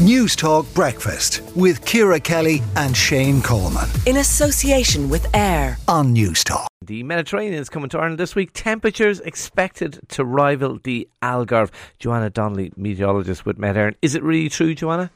News Talk Breakfast with Ciara Kelly and Shane Coleman. In association with AIR on News Talk. The Mediterranean is coming to Ireland this week. Temperatures expected to rival the Algarve. Joanna Donnelly, meteorologist with Met Éireann. Is it really true, Joanna?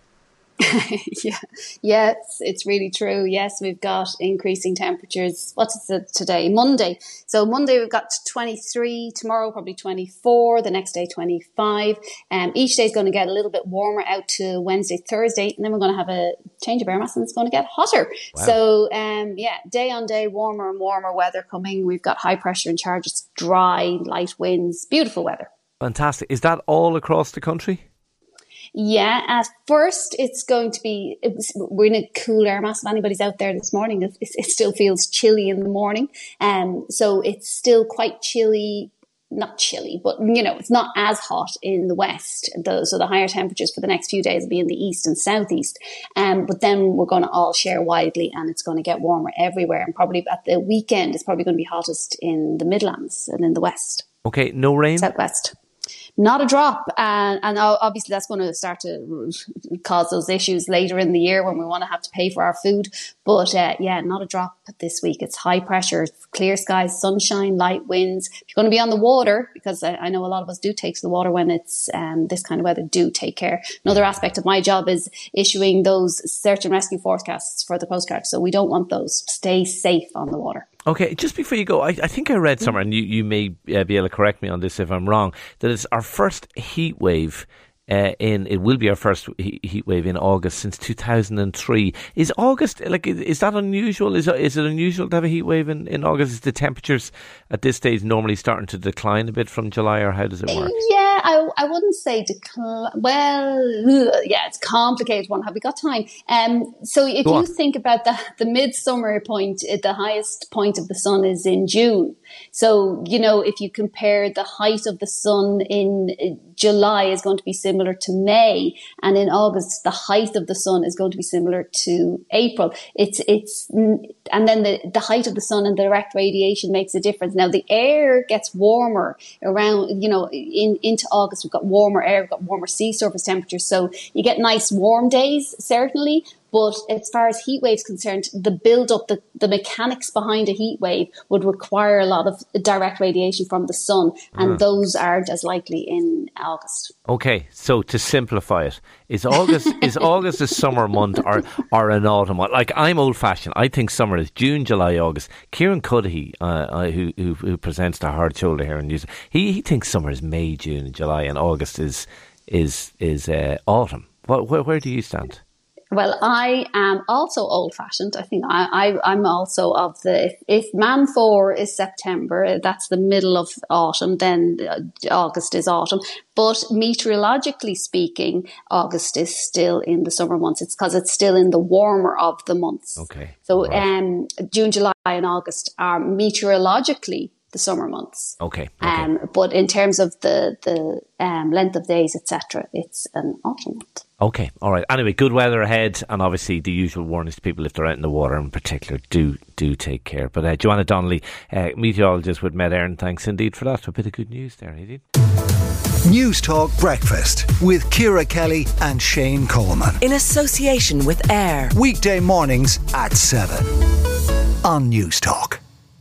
yeah, yes, it's really true. Yes, we've got increasing temperatures. What's it today? Monday. So Monday we've got 23. Tomorrow probably 24. The next day 25. Um, each day is going to get a little bit warmer out to Wednesday, Thursday, and then we're going to have a change of air mass, and it's going to get hotter. Wow. So um, yeah, day on day, warmer and warmer weather coming. We've got high pressure in charge. It's dry, light winds, beautiful weather. Fantastic. Is that all across the country? Yeah, at first it's going to be, we're in a cool air mass. If anybody's out there this morning, it, it still feels chilly in the morning. Um, so it's still quite chilly, not chilly, but you know, it's not as hot in the west. The, so the higher temperatures for the next few days will be in the east and southeast. Um, but then we're going to all share widely and it's going to get warmer everywhere. And probably at the weekend, it's probably going to be hottest in the Midlands and in the west. Okay, no rain? Southwest not a drop. And, and obviously that's going to start to cause those issues later in the year when we want to have to pay for our food. But uh, yeah, not a drop this week. It's high pressure, clear skies, sunshine, light winds. If you're going to be on the water, because I, I know a lot of us do take to the water when it's um, this kind of weather, do take care. Another aspect of my job is issuing those search and rescue forecasts for the Coast Guard. So we don't want those. Stay safe on the water. Okay, just before you go, I, I think I read somewhere, and you, you may uh, be able to correct me on this if I'm wrong, that it's our first heat wave uh, in it will be our first heat wave in August since 2003. Is August like is that unusual? Is is it unusual to have a heat wave in, in August? Is the temperatures at this stage normally starting to decline a bit from July, or how does it work? Yeah, I, I wouldn't say decline. Well, yeah, it's a complicated one. Have we got time? Um, so if Go you on. think about the the midsummer point, the highest point of the sun is in June. So you know if you compare the height of the sun in July is going to be similar to May, and in August the height of the sun is going to be similar to April. It's it's and then the the height of the sun and the direct radiation makes a difference. Now the air gets warmer around you know in into August we've got warmer air, we've got warmer sea surface temperatures, so you get nice warm days certainly, but as far as heat waves concerned, the build up, the, the mechanics behind a heat wave would require a lot of direct radiation from the sun, and mm. those aren't as likely in August. Okay, so to simplify it, is August is August a summer month or or an autumn month? Like I'm old fashioned. I think summer is June, July, August. Kieran Cuddihy, uh, uh, who, who, who presents the Hard Shoulder here in News, he he thinks summer is May, June, July, and August is is is uh, autumn. What, where, where do you stand? Well, I am also old fashioned. I think I, I, am also of the, if, if Meán Fómhair is September, that's the middle of autumn, then uh, August is autumn. But meteorologically speaking, August is still in the summer months. It's because it's still in the warmer of the months. Okay. So, right. um, June, July, and August are meteorologically the summer months. Okay. okay. Um, but in terms of the the um, length of days, etc., it's an autumn month. Okay, all right. Anyway, good weather ahead, and obviously the usual warnings to people if they're out in the water, in particular, do do take care. But uh, Joanna Donnelly, uh, meteorologist with Met Éireann, thanks indeed for that. A bit of good news there, indeed. News Talk Breakfast with Ciara Kelly and Shane Coleman in association with AIR weekday mornings at seven on News Talk.